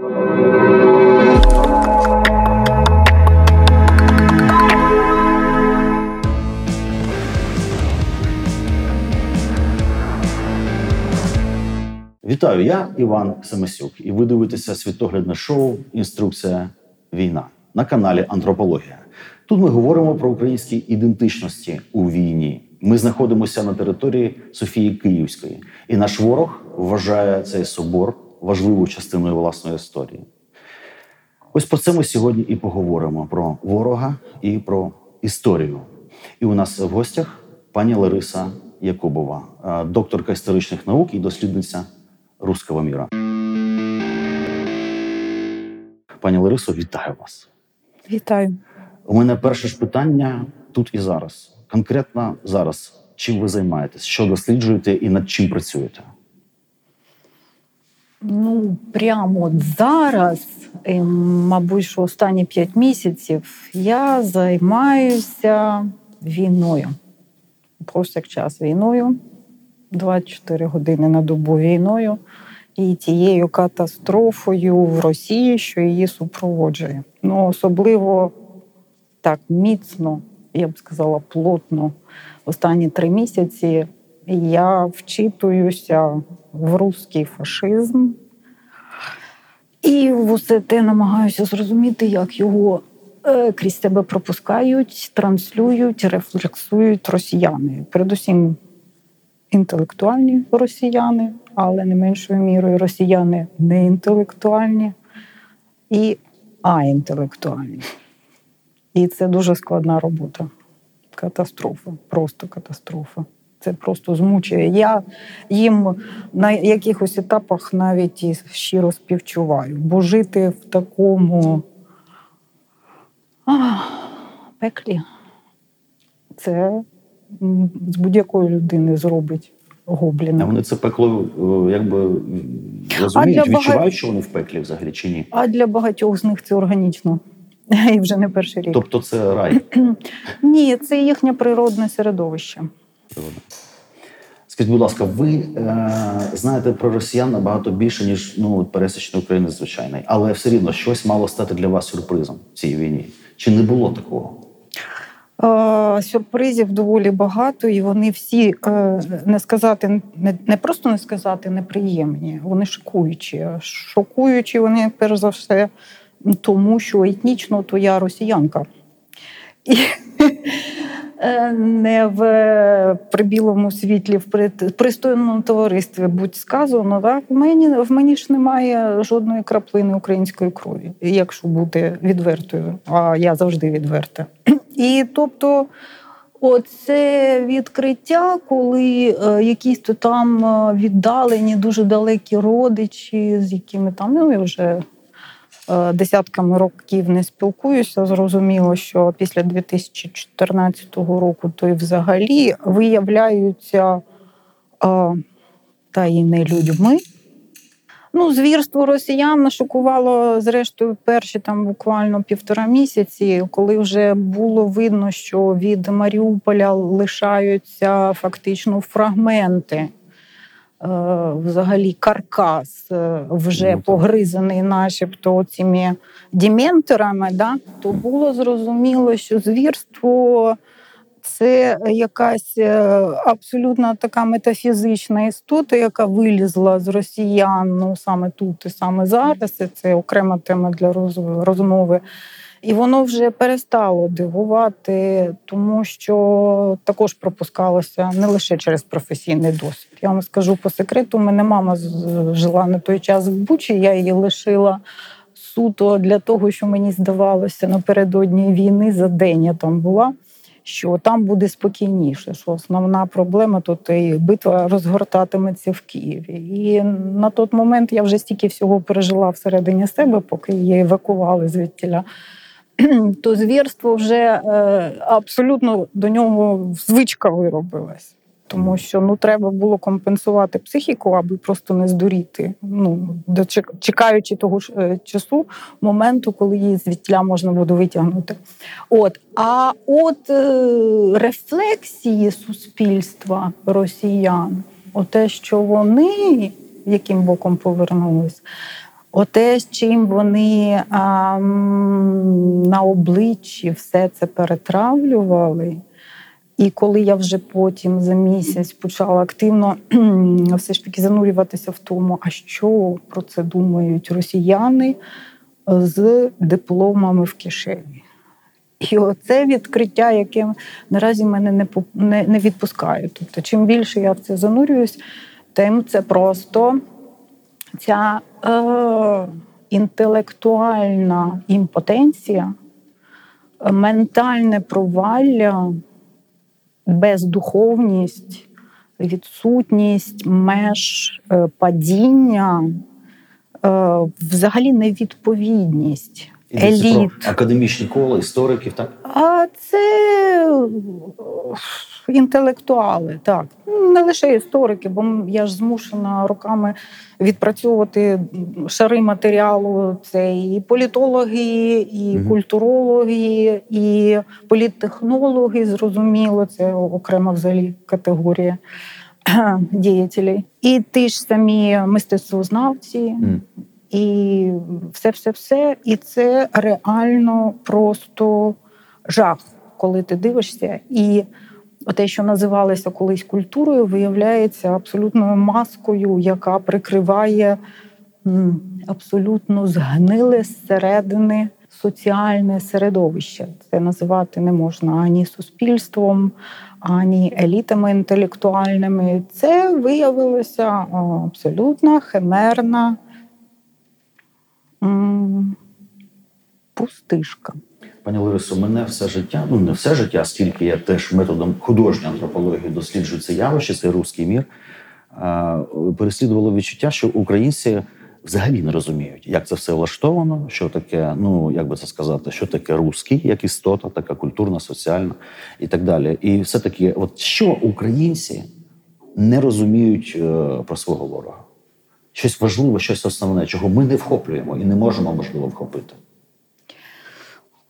Вітаю, я Іван Семесюк, і ви дивитеся світоглядне шоу Інструкція війна на каналі Антропологія. Тут ми говоримо про українські ідентичності у війні. Ми знаходимося на території Софії Київської, і наш ворог вважає цей собор важливою частиною власної історії. Ось про це ми сьогодні і поговоримо: про ворога і про історію. І у нас в гостях пані Лариса Якубова, е, докторка історичних наук і дослідниця руского міра. Пані Ларисо, вітаю вас. Вітаю. У мене перше ж питання тут і зараз. Конкретно зараз. Чим ви займаєтесь? Що досліджуєте і над чим працюєте? Ну, прямо от зараз, і, мабуть, що останні п'ять місяців я займаюся війною. Повсякчас війною, 24 години на добу війною і тією катастрофою в Росії, що її супроводжує. Ну, особливо так міцно, я б сказала, плотно останні три місяці я вчитуюся в русський фашизм. І в усе те намагаюся зрозуміти, як його е, крізь себе пропускають, транслюють, рефлексують росіяни. Передусім інтелектуальні росіяни, але не меншою мірою росіяни не інтелектуальні і аінтелектуальні. І це дуже складна робота. Катастрофа, просто катастрофа. Це просто змучує. Я їм на якихось етапах навіть і щиро співчуваю, бо жити в такому а, пеклі це з будь-якої людини зробить Гобліна. А вони це пекло е, якби розуміють, А для відчувають, багать- що вони в пеклі взагалі чи ні? А для багатьох з них це органічно. І вже не перший рік. Тобто це рай. Ні, це їхнє природне середовище. Скажіть, будь ласка, ви е, знаєте про росіян набагато більше, ніж ну, пересічний українець звичайний, але все рівно щось мало стати для вас сюрпризом в цій війні. Чи не було такого? Е, Сюрпризів доволі багато, і вони всі е, не сказати, не, не просто не сказати неприємні, вони шокуючі. Шокуючі вони, перш за все, тому що етнічно то я росіянка. І не в прибілому світлі, в при- пристойному товаристві будь сказано, так в мені в мені ж немає жодної краплини української крові, якщо бути відвертою. А я завжди відверта. І тобто, оце відкриття, коли е, якісь то там е, віддалені, дуже далекі родичі, з якими там ну я вже е, десятками років не спілкуюся. Зрозуміло, що після 2014 року то й взагалі виявляються е, та й не людьми. Ну, звірство росіян шокувало зрештою перші там буквально півтора місяці, коли вже було видно, що від Маріуполя лишаються фактично фрагменти. Е, Взагалі каркас е, вже Ну, погризаний, начебто цими дементорами, да, то було зрозуміло, що звірство це якась е, абсолютно така метафізична істота, яка вилізла з росіян ну, саме тут і саме зараз. І це окрема тема для розмови. І воно вже перестало дивувати, тому що також пропускалося не лише через професійний досвід. Я вам скажу по секрету, мене мама жила на той час в Бучі, я її лишила суто для того, що мені здавалося напередодні війни за день я там була. Що там буде спокійніше, що основна проблема тут і битва розгортатиметься в Києві. І на той момент я вже стільки всього пережила всередині себе, поки її евакували звідтіля. То звірство вже е, абсолютно до нього звичка виробилась. Тому що ну треба було компенсувати психіку, аби просто не здуріти. Ну чекаючи того ж е, часу, моменту, коли її звідтіля можна буде витягнути. От а от е, рефлексії суспільства росіян, оте, що вони яким боком повернулись, Оте, з чим вони а, на обличчі все це перетравлювали. І коли я вже потім за місяць почала активно все ж таки занурюватися в тому, а що про це думають росіяни з дипломами в кишені. І оце відкриття, яке наразі мене не не, не відпускає. Тобто, чим більше я в це занурююсь, тим це просто ця е, інтелектуальна імпотенція, ментальне провалля, бездуховність, відсутність меж е, падіння, е, взагалі невідповідність. Еліт. Про академічні кола, істориків, так? А це інтелектуали, так. Не лише історики, бо я ж змушена роками відпрацьовувати шари матеріалу. Це і політологи, і угу. культурологи, і політтехнологи, зрозуміло, це окрема взагалі категорія діятелів. І ті ж самі мистецтвознавці. Mm. І все, все, все. І це реально просто жах, коли ти дивишся. І те, що називалося колись культурою, виявляється абсолютною маскою, яка прикриває абсолютно згниле зсередини соціальне середовище. Це називати не можна ані суспільством, ані елітами інтелектуальними. Це виявилося абсолютно химерна пустишка. Пані Ларисо, мене все життя, ну не все життя, скільки я теж методом художньої антропології досліджую це явище, цей руський мір. Переслідувало відчуття, що українці взагалі не розуміють, як це все влаштовано, що таке, ну як би це сказати, що таке русський, як істота, така культурна, соціальна і так далі. І все таки, от що українці не розуміють е, про свого ворога? Щось важливе, щось основне, чого ми не вхоплюємо і не можемо можливо вхопити.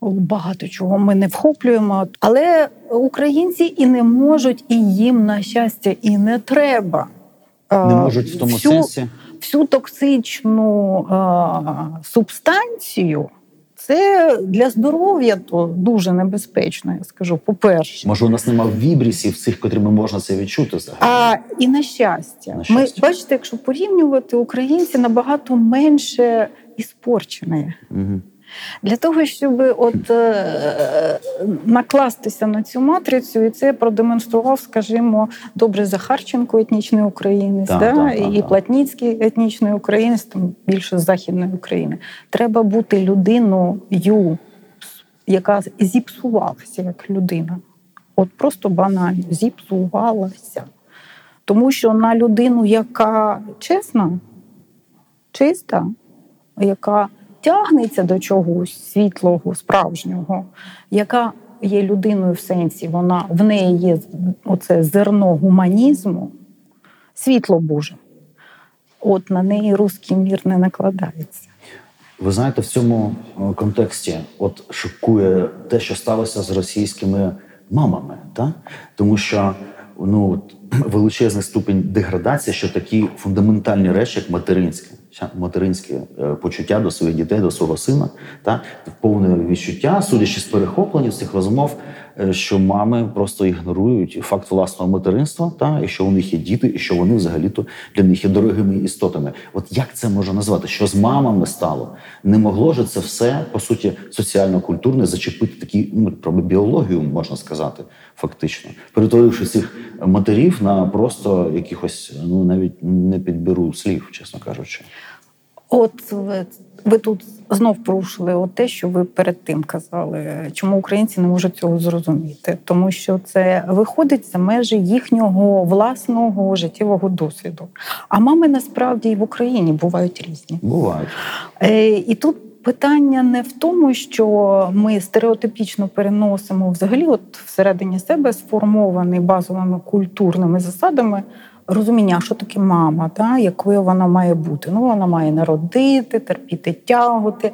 Багато чого ми не вхоплюємо, але українці і не можуть, і їм на щастя, і не треба. Не можуть в тому всю, сенсі всю токсичну е, субстанцію. Це для здоров'я то дуже небезпечно, я скажу. По-перше, може, у нас немає вібрісів цих, котрими можна це відчути взагалі? А і на щастя, на щастя. ми бачите, якщо порівнювати українці набагато менше іспорчені. Угу. Для того, щоб от е, накластися на цю матрицю, і це продемонстрував, скажімо, добре Захарченко, етнічний українець, да, да, да, і Платніцький етнічний українець, там більше з західної України. Треба бути людиною, яка зіпсувалася як людина. От просто банально зіпсувалася. Тому що на людину, яка чесна, чиста, яка тягнеться до чогось світлого, справжнього, яка є людиною в сенсі, вона в неї є оце зерно гуманізму, світло Боже. От на неї русський мір не накладається. Ви знаєте, в цьому е, контексті от шокує те, що сталося з російськими мамами, та? тому що ну, величезний ступінь деградації, що такі фундаментальні речі, як материнське материнське е, почуття до своїх дітей, до свого сина, та повне відчуття, судячи з перехоплення з цих розмов, що мами просто ігнорують факт власного материнства, та і що у них є діти, і що вони взагалі-то для них є дорогими істотами. От як це можна назвати? Що з мамами стало? Не могло ж це все по суті соціально-культурне зачепити такі ну про біологію, можна сказати, фактично, перетворивши цих матерів на просто якихось, ну навіть не підберу слів, чесно кажучи. От ви, тут знов порушили от те, що ви перед тим казали, чому українці не можуть цього зрозуміти, тому що це виходить за межі їхнього власного життєвого досвіду. А мами насправді і в Україні бувають різні. Бувають Е, і тут. Питання не в тому, що ми стереотипічно переносимо взагалі, от всередині себе сформований базовими культурними засадами розуміння, що таке мама, та, якою вона має бути. Ну, Вона має народити, терпіти, тягути,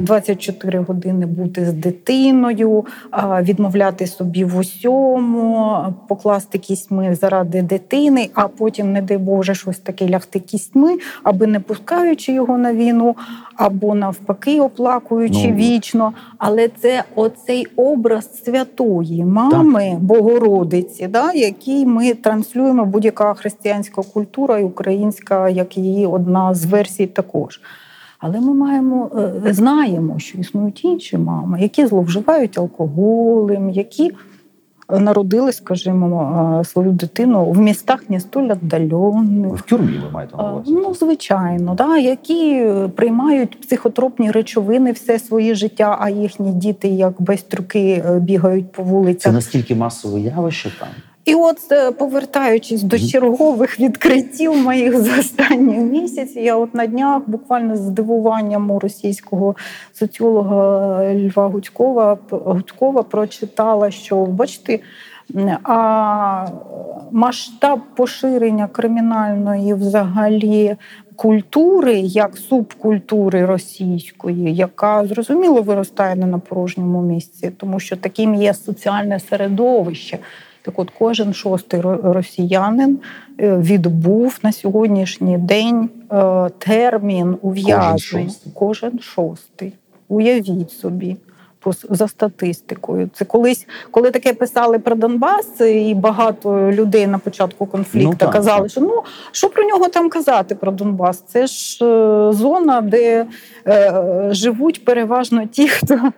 24 години бути з дитиною, відмовляти собі в усьому, покласти кісьми заради дитини, а потім, не дай Боже, щось таке лягти кісьми, аби не пускаючи його на війну, або навпаки, оплакуючи ну, вічно. Але це оцей образ святої мами, так. Богородиці, да, який ми транслюємо будь-яка християнська культура і українська, як її одна з версій також. Але ми маємо е, знаємо, що існують інші мами, які зловживають алкоголем, які народили, скажімо, свою дитину в містах не столь віддалених. В тюрмі ви маєте на увазі? Ну, звичайно, да, які приймають психотропні речовини все своє життя, а їхні діти, як безтрюки, е, бігають по вулицях. Це настільки масове явище там. І от е, повертаючись до чергових відкриттів моїх за останні місяці, я от на днях буквально з здивуванням у російського соціолога Льва Гудькова Гудькова прочитала, що бачите. А масштаб поширення кримінальної взагалі культури як субкультури російської, яка зрозуміло виростає не на порожньому місці, тому що таким є соціальне середовище. Так, от кожен шостий росіянин е, відбув на сьогоднішній день е, термін ув'язнення. Кожен шостий. Уявіть собі. За статистикою, це колись, коли таке писали про Донбас, і багато людей на початку конфлікту ну, казали, що ну що про нього там казати про Донбас? Це ж е, зона, де е, живуть переважно ті, хто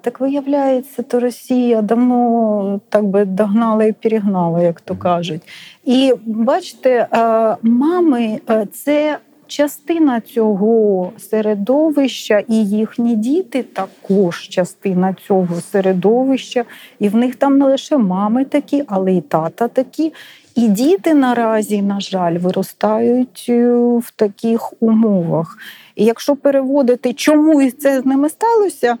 так виявляється, то Росія давно так би догнала і перегнала, як то кажуть. І бачите, мами це частина цього середовища, і їхні діти також частина цього середовища. І в них там не лише мами такі, але й тата такі. І діти наразі, на жаль, виростають е, в таких умовах. І якщо переводити, чому це з ними сталося,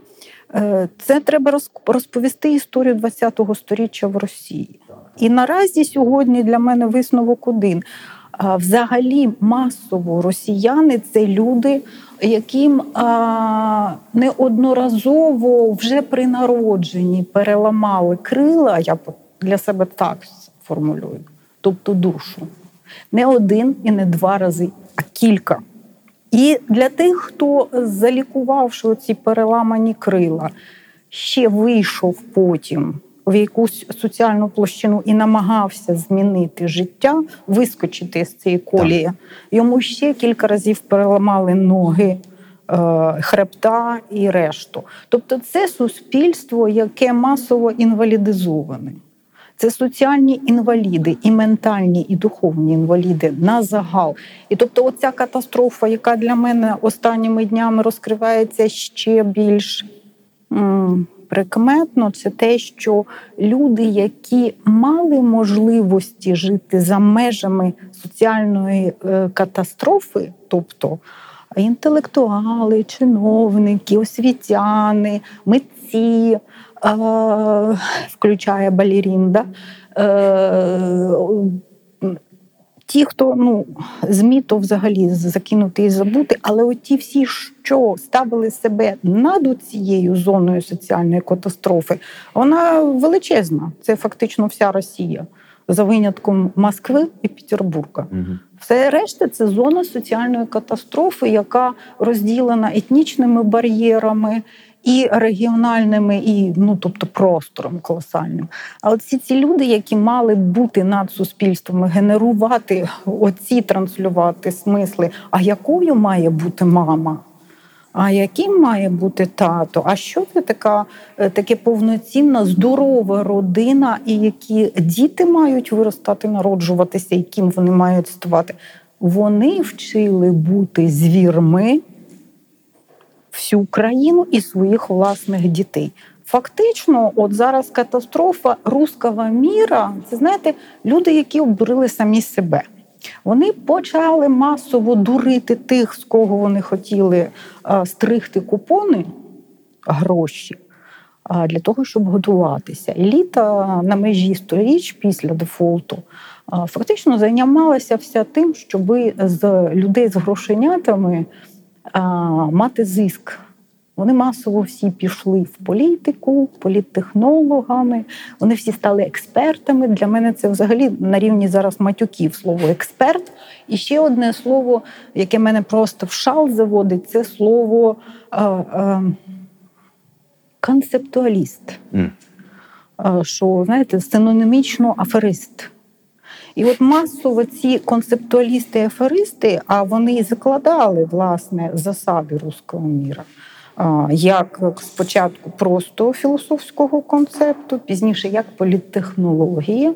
е, це треба розповісти історію ХХ століття в Росії. І наразі сьогодні для мене висновок один. Взагалі, масово росіяни це люди, яким неодноразово вже при народженні переламали крила. Я для себе так формулюю, тобто душу. Не один і не два рази, а кілька. І для тих, хто залікувавши ці переламані крила, ще вийшов потім в якусь соціальну площину і намагався змінити життя, вискочити з цієї колії, так. йому ще кілька разів переламали ноги. Е, хребта і решту. Тобто це суспільство, яке масово інвалідизоване. Це соціальні інваліди, і ментальні, і духовні інваліди на загал. І тобто, оця катастрофа, яка для мене останніми днями розкривається ще більш м- прикметно, це те, що люди, які мали можливості жити за межами соціальної е, катастрофи, тобто інтелектуали, чиновники, освітяни, митці включає балерін, да? Е, ті, хто ну змі, то взагалі закинути і забути, але от ті всі, що ставили себе над цією зоною соціальної катастрофи, вона величезна. Це фактично вся Росія, за винятком Москви і Петербурга. Угу. Все решта це зона соціальної катастрофи, яка розділена етнічними бар'єрами і регіональними, і ну тобто простором колосальним. А от всі ці люди, які мали бути над суспільством, генерувати оці транслювати смисли, а якою має бути мама? А яким має бути тато? А що це така е, таке повноцінна, здорова родина, і які діти мають виростати, народжуватися, яким вони мають ставати? Вони вчили бути звірми всю країну і своїх власних дітей. Фактично, от зараз катастрофа руского міра це знаєте, люди, які обдурили самі себе. Вони почали масово дурити тих, з кого вони хотіли стригти купони гроші для того, щоб готуватися. Еліта на межі сторіч після дефолту фактично займалася вся тим, щоб з людей з грошенятами мати зиск. Вони масово всі пішли в політику, політтехнологами. Вони всі стали експертами. Для мене це взагалі на рівні зараз матюків слово експерт. І ще одне слово, яке мене просто в шал заводить, це слово е, е, концептуаліст. Mm. Що, знаєте, синонімічно аферист. І от масово ці концептуалісти-аферисти, а вони закладали власне засади руського міра як спочатку просто філософського концепту, пізніше як політтехнології,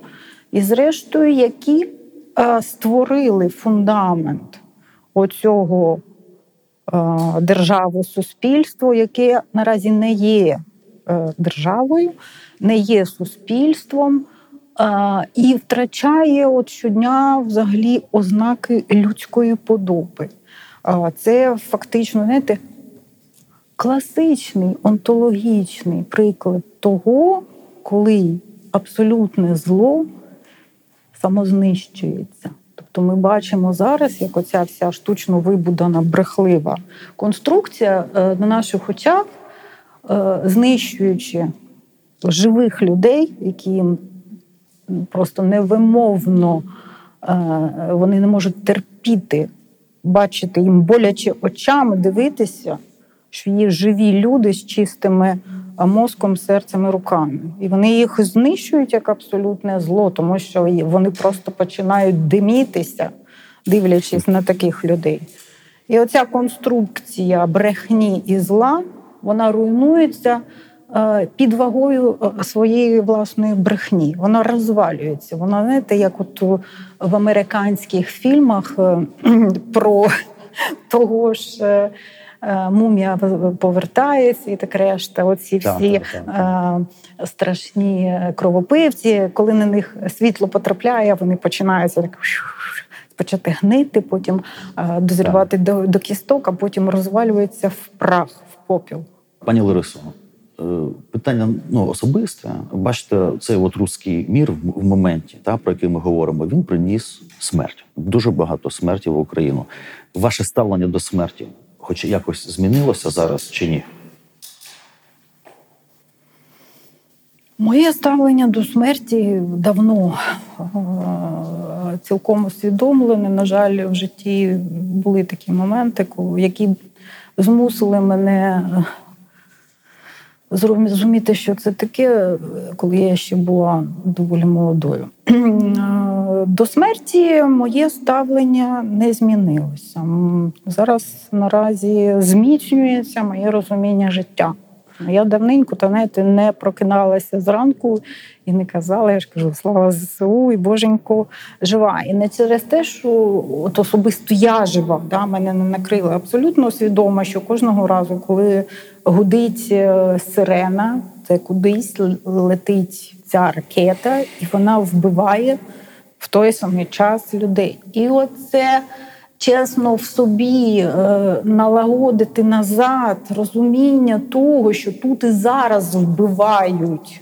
і, зрештою, які створили фундамент оцього держави суспільства, яке наразі не є е, державою, не є суспільством. І втрачає от щодня взагалі ознаки людської подоби. Це фактично знаєте, класичний онтологічний приклад того, коли абсолютне зло самознищується. Тобто ми бачимо зараз, як оця вся штучно вибудана брехлива конструкція е, на наших очах, е, знищуючи живих людей, які просто невимовно е, вони не можуть терпіти, бачити їм боляче очами, дивитися що є живі люди з чистими мозком, серцем і руками. І вони їх знищують як абсолютне зло, тому що вони просто починають димітися, дивлячись на таких людей. І оця конструкція брехні і зла вона руйнується е, під вагою е, своєї власної брехні. Вона розвалюється. Вона, знаєте, як от в американських фільмах е, про того ж. Е, мумія повертається і так решта. Оці всі так, так, так. страшні кровопивці, коли на них світло потрапляє, вони починаються так. Почати гнити, потім е, дозрівати до, до кісток, а потім розвалюється в прах, в попіл. Пані Ларисо, е, питання ну, особисте. Бачите, цей от руський мір в моменті, та, про який ми говоримо, він приніс смерть. Дуже багато смерті в Україну. Ваше ставлення до смерті хоч якось змінилося зараз чи ні? Моє ставлення до смерті давно е, цілком усвідомлене. На жаль, в житті були такі моменти, які змусили мене зрозуміти, що це таке, коли я ще була доволі молодою. До смерті моє ставлення не змінилося. Зараз наразі зміцнюється моє розуміння життя. Я давненько та знаєте, не прокиналася зранку і не казала, я ж кажу, слава ЗСУ і Боженько жива. І не через те, що от особисто я жива, да, мене не накрили. Абсолютно свідома, що кожного разу, коли гудить е, сирена, це кудись летить ця ракета, і вона вбиває в той самий час людей. І оце чесно в собі е, налагодити назад розуміння того, що тут і зараз вбивають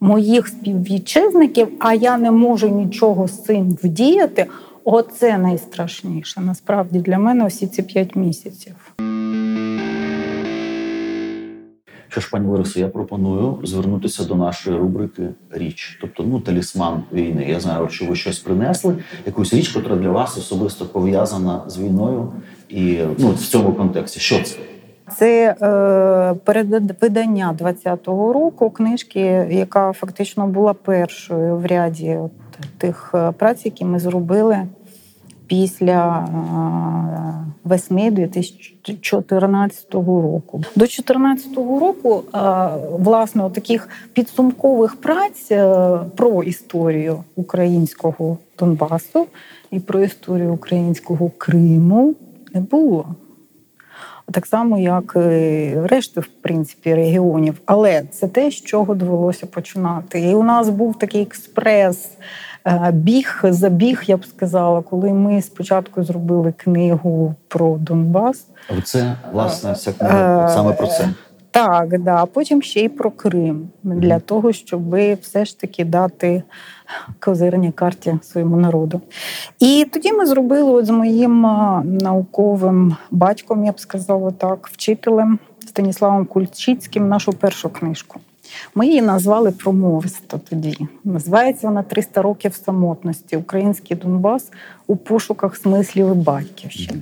моїх співвітчизників, а я не можу нічого з цим вдіяти. Оце найстрашніше насправді для мене усі ці п'ять місяців. Що ж, пані Ларисо, я пропоную звернутися до нашої рубрики Річ, тобто ну талісман війни. Я знаю, що ви щось принесли, якусь річ, яка для вас особисто пов'язана з війною, і ну в цьому контексті. Що це? Це е, передвидання 20-го року книжки, яка фактично була першою в ряді от тих е, праць, які ми зробили після е, весни 2014 року. До 2014 року, е, власне, таких підсумкових праць е, про історію українського Донбасу і про історію українського Криму не було. Так само, як і решти, в принципі, регіонів. Але це те, з чого довелося починати. І у нас був такий експрес біг, забіг, я б сказала, коли ми спочатку зробили книгу про Донбас. Це власне ця книга е, саме про це. Так, да. а потім ще й про Крим для того, щоб все ж таки дати козирні карті своєму народу. І тоді ми зробили от з моїм науковим батьком, я б сказала так, вчителем Станіславом Кульчицьким нашу першу книжку. Ми її назвали промовисто тоді. Називається вона «300 років самотності. Український Донбас у пошуках смислів і батьківщини.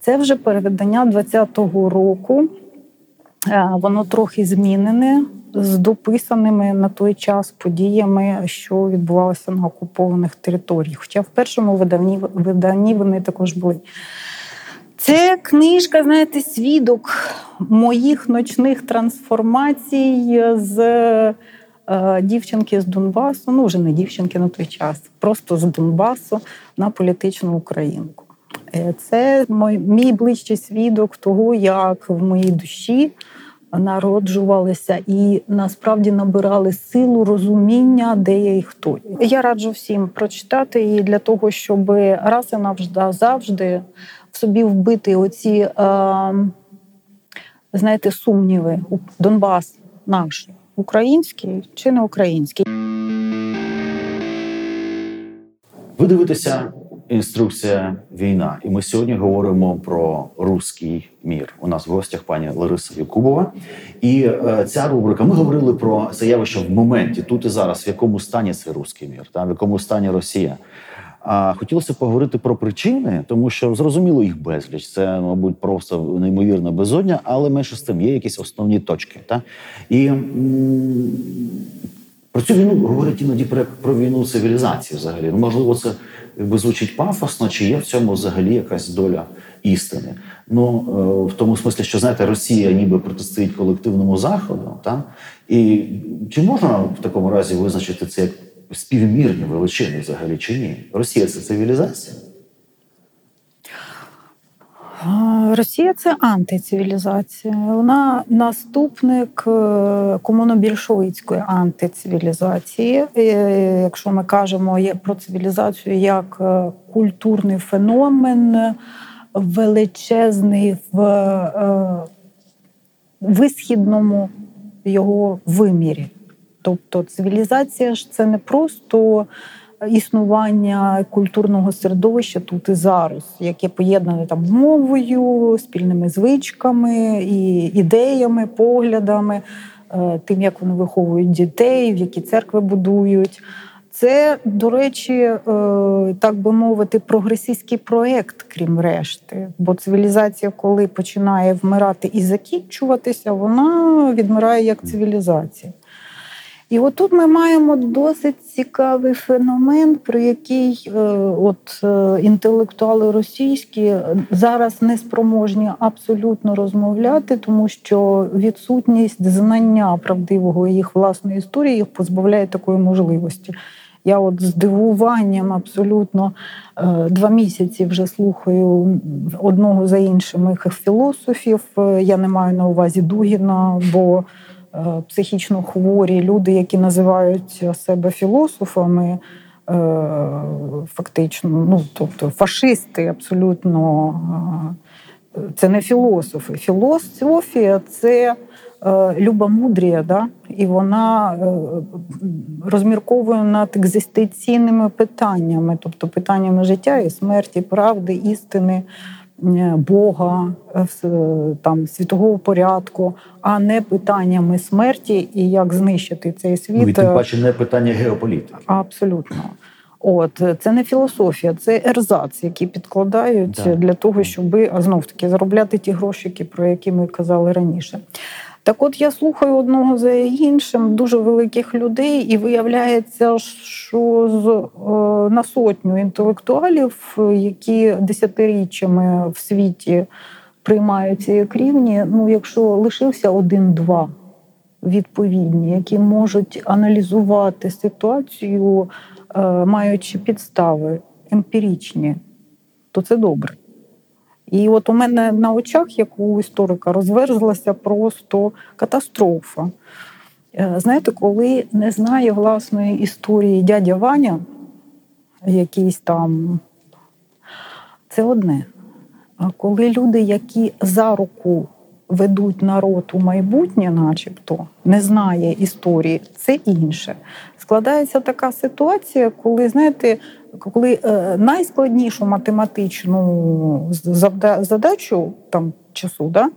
Це вже переведення 20-го року. Е, воно трохи змінене з дописаними на той час подіями, що відбувалося на окупованих територіях. Хоча в першому виданні, виданні вони також були. Це книжка, знаєте, свідок моїх ночних трансформацій з е, дівчинки з Донбасу, ну вже не дівчинки на той час, просто з Донбасу на політичну українку. Е, це мій, мій ближчий свідок того, як в моїй душі народжувалися і насправді набирали силу розуміння, де я і хто. Я раджу всім прочитати її для того, щоб раз і навжди завжди собі вбити оці, е, знаєте, сумніви. Донбас наш український чи не український. Ви дивитеся інструкція війна, і ми сьогодні говоримо про руський мір. У нас в гостях пані Лариса Якубова. І е, ця рубрика. Ми говорили про це явище в моменті тут і зараз, в якому стані цей руський мір, та в якому стані Росія. А хотілося поговорити про причини, тому що зрозуміло їх безліч. Це, мабуть, просто неймовірна безодня, але менше з тим є якісь основні точки. Та? І м- про цю війну говорять іноді про, про війну цивілізації взагалі. Ну, можливо, це якби звучить пафосно, чи є в цьому взагалі якась доля істини. Ну, е, в тому смислі, що знаєте, Росія ніби протистоїть колективному заходу, та? і чи можна в такому разі визначити це як співмірні величини взагалі чи ні? Росія це цивілізація? Росія це антицивілізація. Вона наступник е, комунобільшовицької антицивілізації. Е, якщо ми кажемо про цивілізацію як е, культурний феномен, величезний в висхідному його вимірі. Тобто цивілізація ж це не просто існування культурного середовища тут і зараз, яке поєднане там мовою, спільними звичками, і ідеями, поглядами, е, тим, як вони виховують дітей, в які церкви будують. Це, до речі, е, так би мовити, прогресистський проєкт, крім решти. Бо цивілізація, коли починає вмирати і закінчуватися, вона відмирає як цивілізація. І отут ми маємо досить цікавий феномен, про який е, от е, інтелектуали російські зараз не спроможні абсолютно розмовляти, тому що відсутність знання правдивого їх власної історії їх позбавляє такої можливості. Я от з дивуванням абсолютно е, два місяці вже слухаю одного за іншим філософів. Я не маю на увазі Дугіна, бо психічно хворі люди, які називають себе філософами, е, фактично, ну тобто фашисти абсолютно е, це не філософи. Філософія це любомудрія, да? і вона розмірковує над екзистенційними питаннями, тобто питаннями життя і смерті, правди, істини. Е, Бога, е, там світового порядку, а не питаннями смерті і як знищити цей світ. Ну, і тим паче не питання геополітики. Абсолютно. От це не філософія, це ерзац, які підкладають да. для того, щоб знов таки заробляти ті гроші, про які ми казали раніше. Так, от я слухаю одного за іншим дуже великих людей, і виявляється, що з е, на сотню інтелектуалів, які десятиріччями в світі приймаються як рівні, ну якщо лишився один-два відповідні, які можуть аналізувати ситуацію, е, маючи підстави емпіричні, то це добре. І от у мене на очах, як у історика, розверзлася просто катастрофа. Е, знаєте, коли не знає власної історії дядя Ваня, якийсь там, це одне. А коли люди, які за руку ведуть народ у майбутнє, начебто, не знає історії, це інше. Складається така ситуація, коли знаєте, коли е, найскладнішу математичну задачу там часу да, е,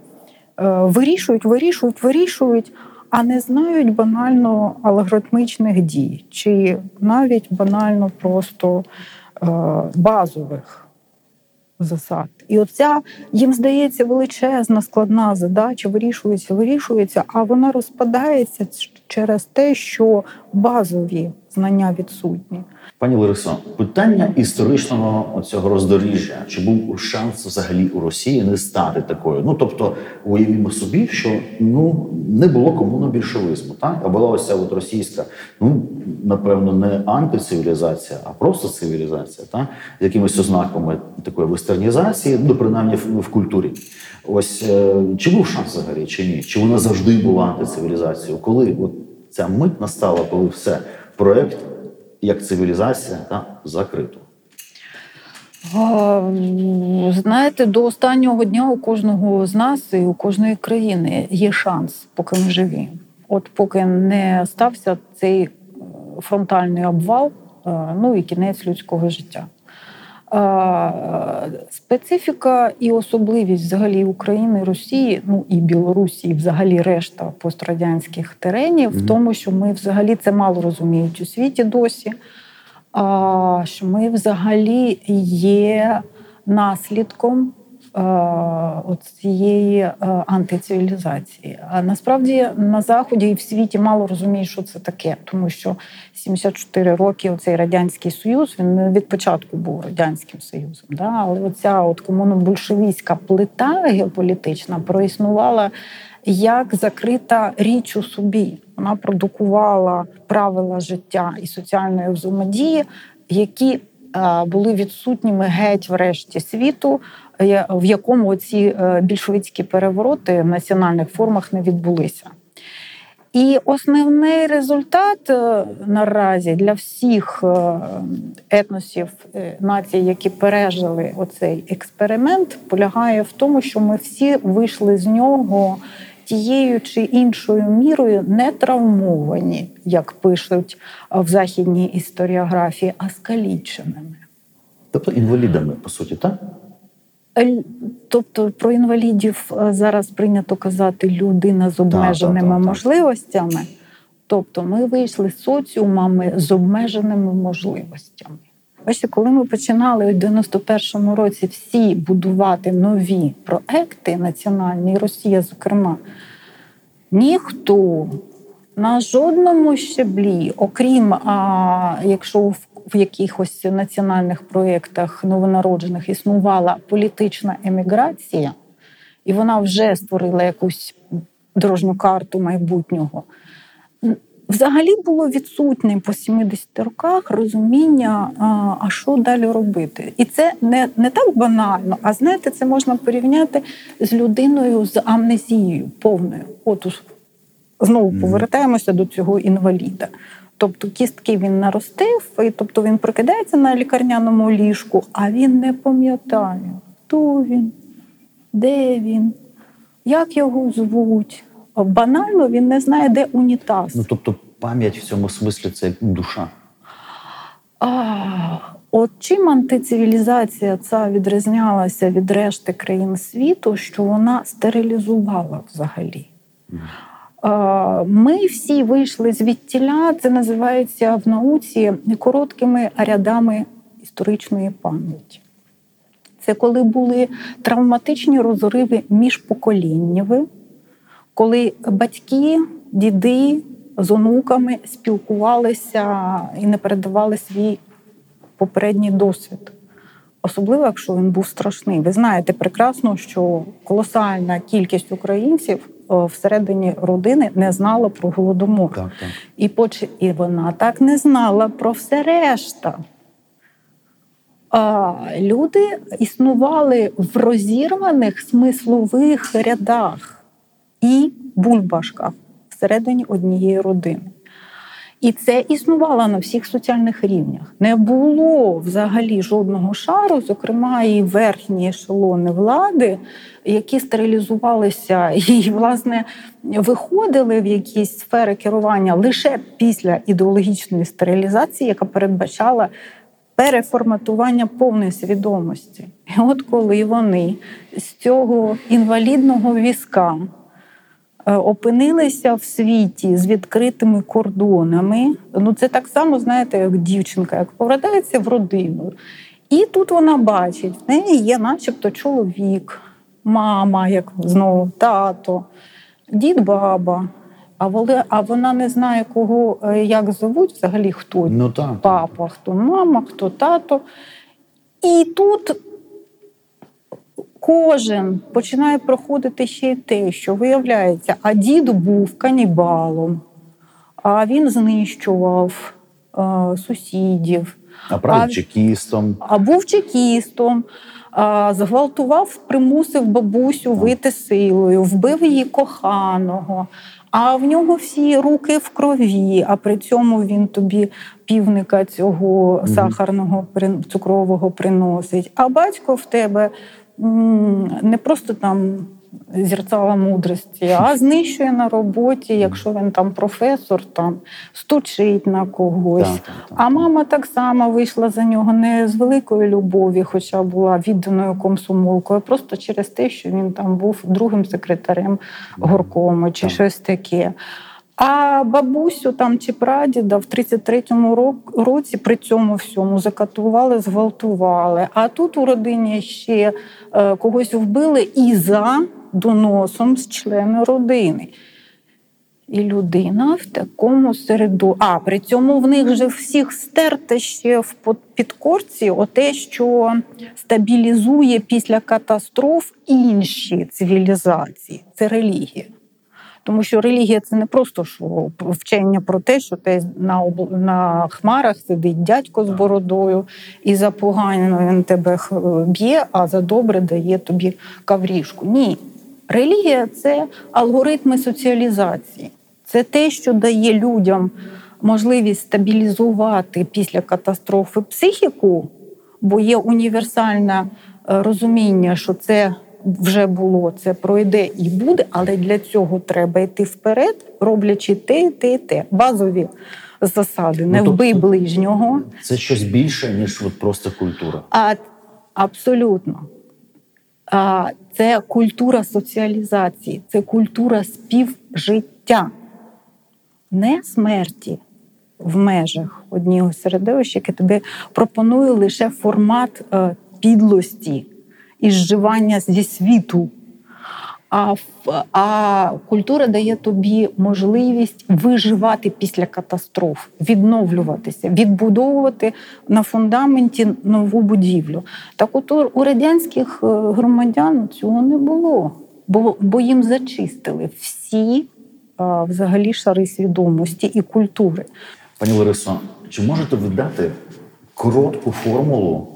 вирішують, вирішують, вирішують, а не знають банально алгоритмічних дій, чи навіть банально просто е, базових засад. І оця їм здається величезна складна задача, вирішується, вирішується, а вона розпадається через те, що базові знання відсутні. Пані Ларисо, питання історичного цього роздоріжжя чи був шанс взагалі у Росії не стати такою? Ну тобто, уявімо собі, що ну не було комунобільшовизму, так а була ось ця от російська, ну напевно, не антицивілізація, а просто цивілізація, так з якимись ознаками такої вестернізації, ну принаймні в, в культурі. Ось е, чи був шанс взагалі, чи ні? Чи вона завжди була антицивілізацією? Коли от ця мить настала, коли все проект як цивілізація та закрито? Знаєте, до останнього дня у кожного з нас і у кожної країни є шанс, поки ми живі. От поки не стався цей е, фронтальний обвал, е, ну і кінець людського життя. Специфіка і особливість взагалі України, Росії, ну і Білорусі, і взагалі решта пострадянських теренів, mm-hmm. в тому, що ми взагалі це мало розуміють у світі досі. А, Що ми взагалі є наслідком Е, цієї е, антицивілізації. А насправді на заході і в світі мало розуміють, що це таке, тому що 74 роки цей радянський союз він від початку був радянським союзом. Да? Але оця от комунобольшевістська плита геополітична проіснувала як закрита річ у собі. Вона продукувала правила життя і соціальної взаємодії, які е, були відсутніми геть в решті світу в якому ці е, більшовицькі перевороти в національних формах не відбулися. І основний результат е, наразі для всіх е, етносів націй, які пережили оцей експеримент, полягає в тому, що ми всі вийшли з нього тією чи іншою мірою не травмовані, як пишуть в західній історіографії, а скаліченими. Тобто інвалідами, по суті, так? Тобто про інвалідів е, зараз прийнято казати людина з обмеженими так, так, можливостями. Тобто ми вийшли з соціумами з обмеженими можливостями. Бачите, коли ми починали у 91-му році всі будувати нові проекти національні, Росія, зокрема, ніхто на жодному щеблі, окрім а, якщо в в якихось національних проєктах новонароджених існувала політична еміграція, і вона вже створила якусь дорожню карту майбутнього. Взагалі було відсутнім по 70 роках розуміння, а що далі робити. І це не не так банально, а знаєте, це можна порівняти з людиною з амнезією повною. От знову повертаємося до цього інваліда. Тобто кістки він наростив, і тобто він прокидається на лікарняному ліжку, а він не пам'ятає, хто він, де він, як його звуть. Банально він не знає, де унітаз. Ну тобто пам'ять в цьому смислі це душа. А, От чим антицивілізація ця відрізнялася від решти країн світу, що вона стерилізувала взагалі. Ми всі вийшли звідтіля, це називається в науці короткими рядами історичної пам'яті. Це коли були травматичні розриви міжпоколіннєві, коли батьки, діди з онуками спілкувалися і не передавали свій попередній досвід. Особливо, якщо він був страшний. Ви знаєте прекрасно, що колосальна кількість українців всередині родини не знала про голодомор. Так, так. І поч... і вона так не знала про все решта. А Люди існували в розірваних смислових рядах і бульбашках всередині однієї родини. І це існувало на всіх соціальних рівнях. Не було взагалі жодного шару, зокрема і верхні ешелони влади, які стерилізувалися і, власне, виходили в якісь сфери керування лише після ідеологічної стерилізації, яка передбачала переформатування повної свідомості. І от коли вони з цього інвалідного візка опинилися в світі з відкритими кордонами, ну це так само, знаєте, як дівчинка, як повертається в родину. І тут вона бачить, в неї є, начебто, чоловік, мама, як знову тато, дід, баба. А воли, а вона не знає, кого е, як зовуть, взагалі хто Ну так. папа, хто мама, хто тато. І тут кожен починає проходити ще й те, що виявляється, а дід був канібалом, а він знищував е, сусідів, А правда чекістом. а був чекістом, а, зґвалтував, примусив бабусю вийти силою, вбив її коханого. А в нього всі руки в крові, а при цьому він тобі півника цього сахарного цукрового приносить. А батько в тебе не просто там зерцала мудрості, а знищує на роботі, якщо він там професор, там стучить на когось. Так, так, так. А мама так само вийшла за нього не з великої любові, хоча була відданою комсомолкою, а просто через те, що він там був другим секретарем горкому чи Так. щось таке. А бабусю там чи прадіда в 33-му році при цьому всьому закатували, зґвалтували. А тут у родині ще е, когось вбили і за доносом з члена родини. І людина в такому середу. А при цьому в них же всіх стерте ще в підкорці оте, що стабілізує після катастроф інші цивілізації. Це релігія. Тому що релігія це не просто що вчення про те, що ти на обл- на хмарах сидить дядько з бородою, і за погано він тебе б'є, а за добре дає тобі каврішку. Ні. Релігія це алгоритми соціалізації. Це те, що дає людям можливість стабілізувати після катастрофи психіку, бо є універсальне е, розуміння, що це вже було, це пройде і буде, але для цього треба йти вперед, роблячи те, те, і те. Базові засади. Не Ну, тобто- вбий ближнього. Це щось більше, ніж от просто культура. А абсолютно. А, це культура соціалізації, це культура співжиття, не смерті в межах одного середовища, яке тобі пропонує лише формат е, підлості і зживання зі світу. А, а культура дає тобі можливість виживати після катастроф, відновлюватися, відбудовувати на фундаменті нову будівлю. Так от у- радянських е, громадян цього не було, бо, бо їм зачистили всі а, взагалі шари свідомості і культури. Пані Ларисо, чи можете ви дати коротку формулу,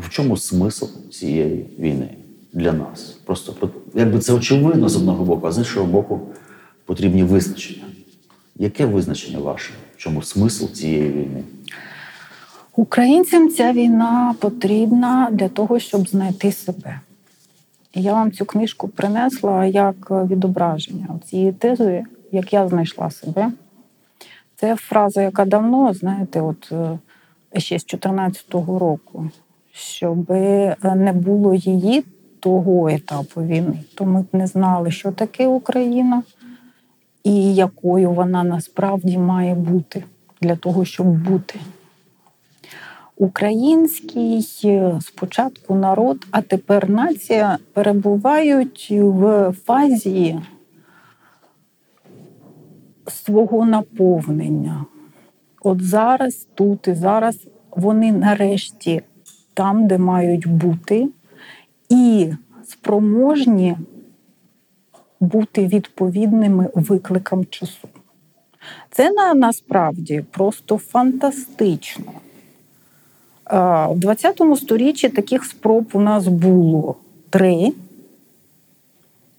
в чому смисл цієї війни для нас? Просто якби це очевидно з одного боку, а з іншого боку, потрібні визначення. Яке визначення ваше? В чому смисл цієї війни? Українцям ця війна потрібна для того, щоб знайти себе. Я вам цю книжку принесла як відображення цієї тези, як я знайшла себе. Це фраза, яка давно, знаєте, от е, ще з 2014 року, щоб не було її того етапу війни, то ми б не знали, що таке Україна і якою вона насправді має бути для того, щоб бути. Український е, спочатку народ, а тепер нація перебувають в фазі свого наповнення. От зараз, тут і зараз вони нарешті там, де мають бути, і спроможні бути відповідними викликам часу. Це на, насправді просто фантастично. В 20 сторіччі таких спроб у нас було три,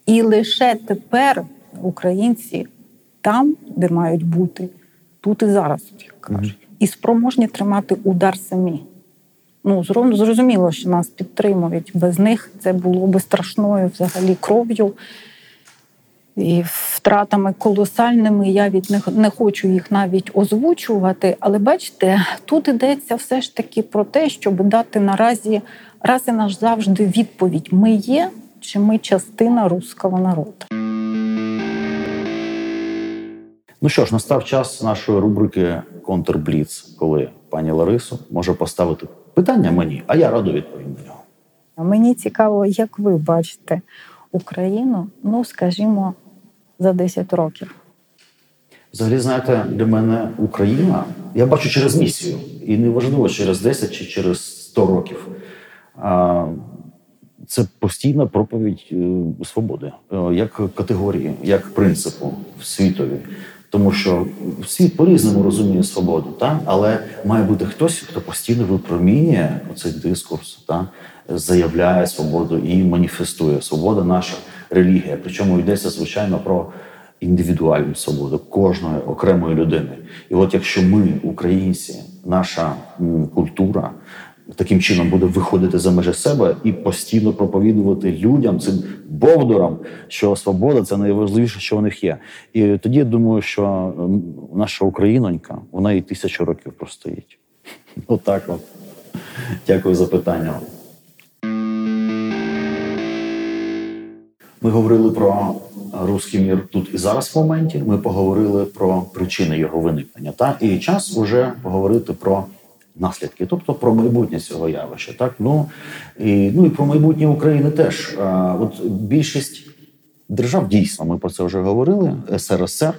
і лише тепер українці там, де мають бути, тут і зараз, як кажуть, і спроможні тримати удар самі. Ну, зрозуміло, що нас підтримують. Без них це було би страшною взагалі кров'ю і втратами колосальними. Я від них не хочу їх навіть озвучувати. Але бачите, тут йдеться все ж таки про те, щоб дати наразі раз і назавжди відповідь: ми є чи ми частина руського народу. Ну що ж, настав час нашої рубрики Контрбліц, коли пані Ларису може поставити питання мені, а я радо відповім на нього. Мені цікаво, як ви бачите Україну, ну скажімо, за 10 років. Взагалі, знаєте, для мене Україна, я бачу через місію, і неважливо через 10 чи через 100 років. Це постійна проповідь е, свободи, е, як категорії, як принципу в світові. Тому що світ по-різному розуміє свободу, та? але має бути хтось, хто постійно випромінює цей дискурс, та? заявляє свободу і маніфестує. Свобода наша релігія. Причому йдеться, звичайно, про індивідуальну свободу кожної окремої людини. І от якщо ми, українці, наша культура таким чином буде виходити за межі себе і постійно проповідувати людям цим бовдурам, що свобода це найважливіше, що у них є. І тоді я думаю, що наша Українонька, вона і тисячу років простоїть. Отак от. Дякую за питання. Ми говорили про русський мір тут і зараз в моменті. Ми поговорили про причини його виникнення. Та і час уже поговорити про наслідки, тобто про майбутнє цього явища. Так ну і ну і про майбутнє України теж. А, от більшість держав дійсно, ми про це вже говорили. СРСР.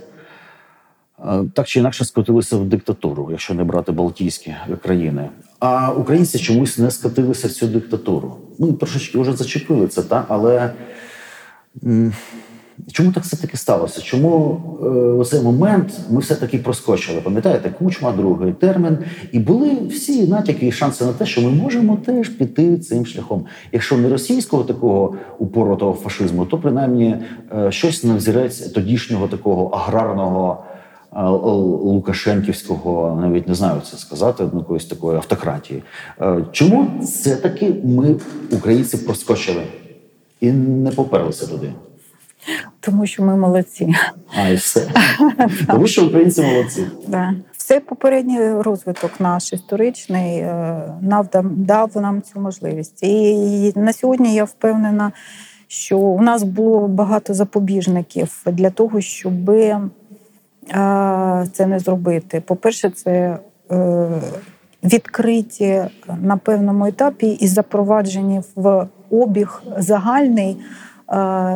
Так чи інакше скотилися в диктатуру, якщо не брати Балтійські країни. А українці чомусь не скотилися в цю диктатуру. Ми трошечки вже зачепили це, та але чому так все таки сталося? Чому е, цей момент ми все-таки проскочили? Пам'ятаєте, кучма, другий термін, і були всі натяки і шанси на те, що ми можемо теж піти цим шляхом. Якщо не російського такого упоротого фашизму, то принаймні е, щось на взірець тодішнього такого аграрного. е, Лукашенківського, навіть не знаю це сказати, ну, якоїсь такої автократії. Чому все-таки ми, українці, проскочили і не поперлися туди? Тому що ми молодці. А і все. Тому що українці молодці. Да. Все попередній розвиток наш історичний е, дав нам цю можливість. І на сьогодні я впевнена, що у нас було багато запобіжників для того, щоб е, це не зробити. По-перше, це е, відкриті на певному етапі і запроваджені в обіг загальний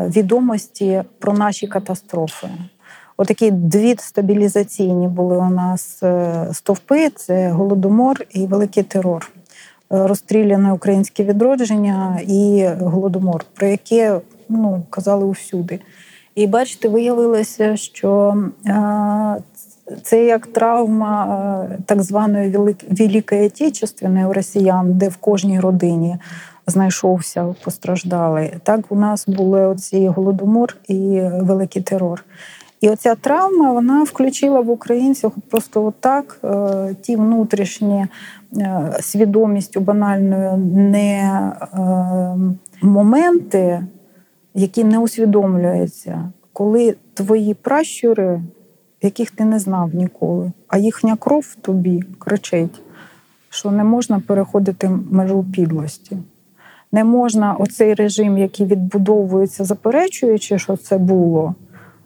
відомості про наші катастрофи. Отакі дві стабілізаційні були у нас е, стовпи: це голодомор і великий терор. Е, Розстріляне українське відродження і голодомор, про яке ну, казали усюди. І бачите, виявилося, що е, це як травма е, так званої Велик- Великої Отечественної у росіян, де в кожній родині знайшовся постраждалий. Так у нас були оці голодомор і великий терор. І оця травма вона включила в українців просто отак е, ті внутрішні е, свідомістю банальною не е, моменти, які не усвідомлюються, коли твої пращури, яких ти не знав ніколи, а їхня кров тобі кричить, що не можна переходити межу підлості. Не можна оцей режим, який відбудовується, заперечуючи, що це було,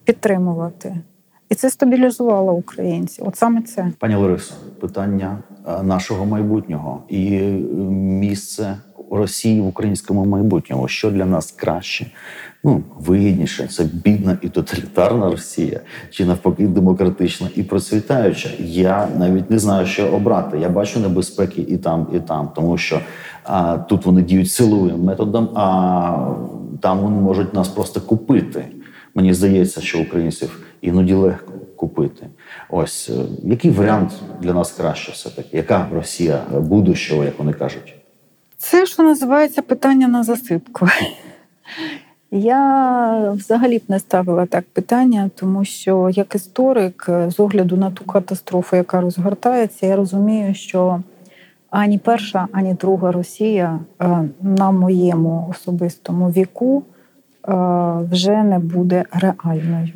підтримувати. І це стабілізувало українців. От саме це. Пані Ларисо, питання е, нашого майбутнього і е, місце Росії в українському майбутньому. Що для нас краще? Ну, вигідніше, це бідна і тоталітарна Росія, чи навпаки демократична і процвітаюча. Я навіть не знаю, що обрати. Я бачу небезпеки і там, і там, тому що а, тут вони діють силовим методом, а там вони можуть нас просто купити. Мені здається, що українців іноді легко купити. Ось е, який варіант для нас краще, все таки? Яка Росія е, будущого, як вони кажуть? Це, що називається питання на засипку. Я взагалі б не ставила так питання, тому що як історик, з огляду на ту катастрофу, яка розгортається, я розумію, що ані перша, ані друга Росія е, на моєму особистому віку е, вже не буде реальною.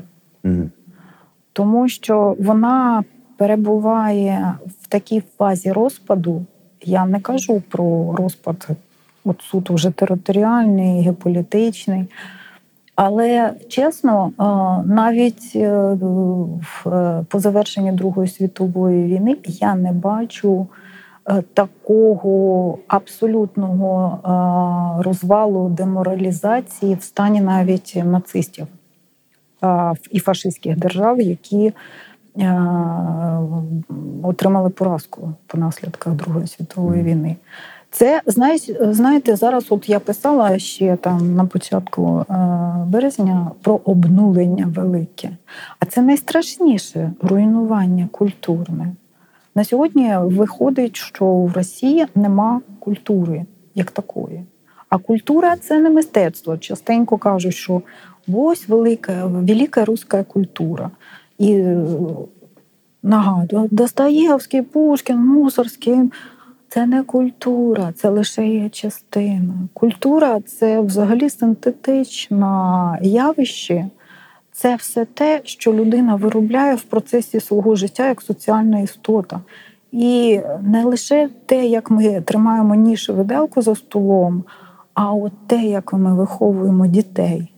Тому що вона перебуває в такій фазі розпаду. Я не кажу про розпад от суто вже територіальний, геополітичний. Але чесно, навіть е, по завершенні Другої світової війни я не бачу такого абсолютного розвалу деморалізації в стані навіть нацистів і фашистських держав, які е, отримали поразку по наслідках Другої світової війни. Це знаєте, зараз от я писала ще там на початку е, березня про обнулення велике. А це найстрашніше руйнування культурне. На сьогодні виходить, що в Росії нема культури як такої. А культура це не мистецтво. Частенько кажуть, що ось велика, велика руська культура. І е, нагадую, Достоєвський, Пушкін, Мусорський. Це не культура, це лише є частина. Культура це взагалі синтетичне явище, це все те, що людина виробляє в процесі свого життя як соціальна істота. І не лише те, як ми тримаємо ніж і виделку за столом, а от те, як ми виховуємо дітей.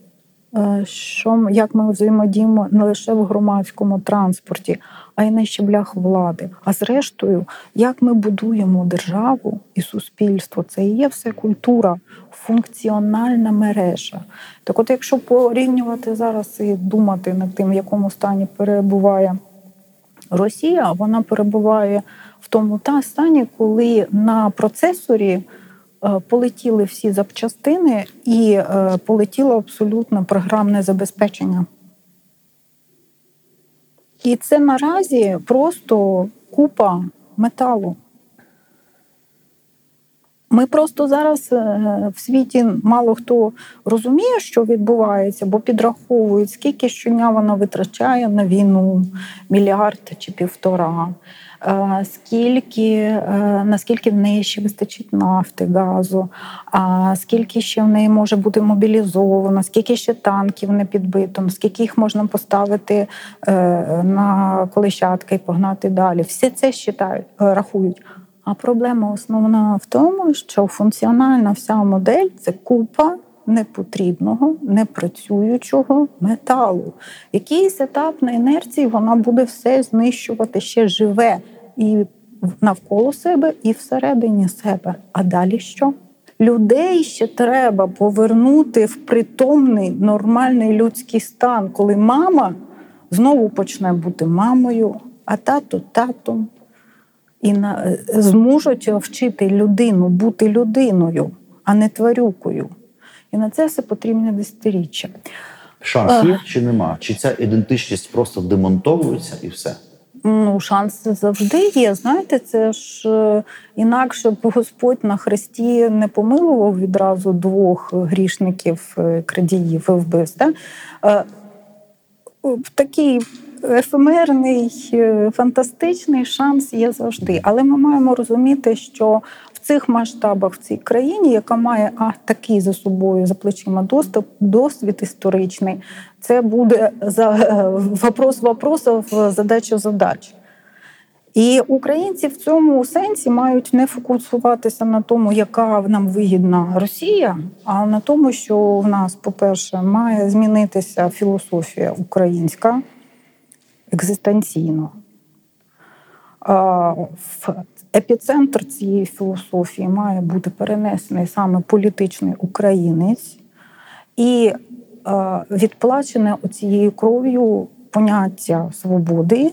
Е, що як ми взаємодіємо не лише в громадському транспорті, а й на щеблях влади. А зрештою, як ми будуємо державу і суспільство, це і є все культура, функціональна мережа. Так, от, якщо порівнювати зараз і думати над тим, в якому стані перебуває Росія, вона перебуває в тому та стані, коли на процесорі. Е, полетіли всі запчастини і е, полетіло абсолютно програмне забезпечення. І це наразі просто купа металу. Ми просто зараз е, в світі мало хто розуміє, що відбувається, бо підраховують, скільки щодня вона витрачає на війну, мільярд чи півтора. Е, скільки е, наскільки в неї ще вистачить нафти, газу, скільки ще в неї може бути мобілізовано, скільки ще танків не підбито, скільки їх можна поставити е, на колищатки і погнати далі. Все це считають, рахують. А проблема основна в тому, що функціональна вся модель це купа непотрібного, непрацюючого металу. Якийсь етап на інерції вона буде все знищувати ще живе і навколо себе, і всередині себе. А далі що? Людей ще треба повернути в притомний нормальний людський стан, коли мама знову почне бути мамою, а тато татом. І на, зможуть вчити людину бути людиною, а не тварюкою. І на це все потрібне десятиріччя. Шанс є чи нема? Чи ця ідентичність просто демонтовується і все? Ну, шанс завжди є. Знаєте, це ж е, інакше б Господь на хресті не помилував відразу двох грішників крадіїв крадіїв вбивств. Да? Е, такий ефемерний, фантастичний шанс є завжди. Але ми маємо розуміти, що цих масштабах в цій країні, яка має а, такий за собою за плечима доступ, досвід історичний, це буде за вопрос вопросов, задача задач. І українці в цьому сенсі мають не фокусуватися на тому, яка нам вигідна Росія, а на тому, що в нас, по-перше, має змінитися філософія українська екзистенційно. Епіцентр цієї філософії має бути перенесений саме політичний українець і відплачене цією кров'ю поняття свободи,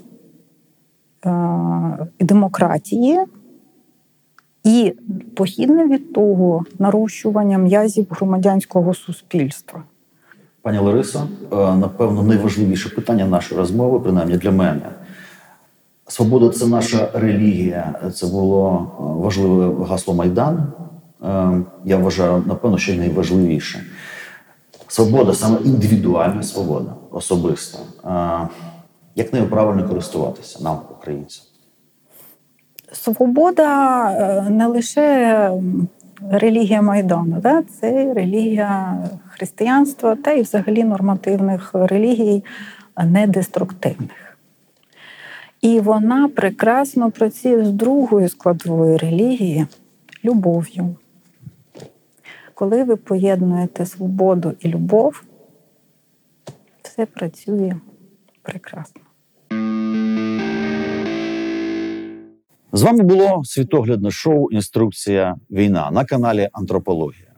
демократії і похідне від того нарощування м'язів громадянського суспільства. Пані Ларисо, е, напевно, найважливіше питання нашої розмови, принаймні для мене. Свобода це наша релігія. Це було е, важливе гасло Майдан. Е, я вважаю, напевно, що найважливіше. Свобода, саме індивідуальна свобода, особиста. Як нею правильно користуватися нам, українцям? Свобода е, не лише релігія Майдану, да? це релігія християнства та й взагалі нормативних релігій е, недеструктивних. І вона прекрасно працює з другою складовою релігії любов'ю. Коли ви поєднуєте свободу і любов, все працює прекрасно. З вами було світоглядне шоу Інструкція війна на каналі Антропологія.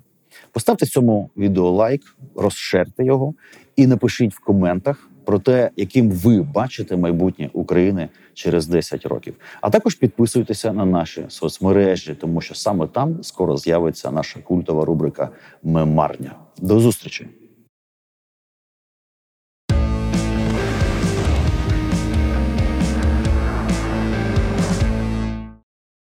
Поставте цьому відео лайк, розшерте його і напишіть в коментах про те, яким ви бачите майбутнє України через 10 років. А також підписуйтеся на наші соцмережі, тому що саме там скоро з'явиться наша культова рубрика Мемарня. До зустрічі!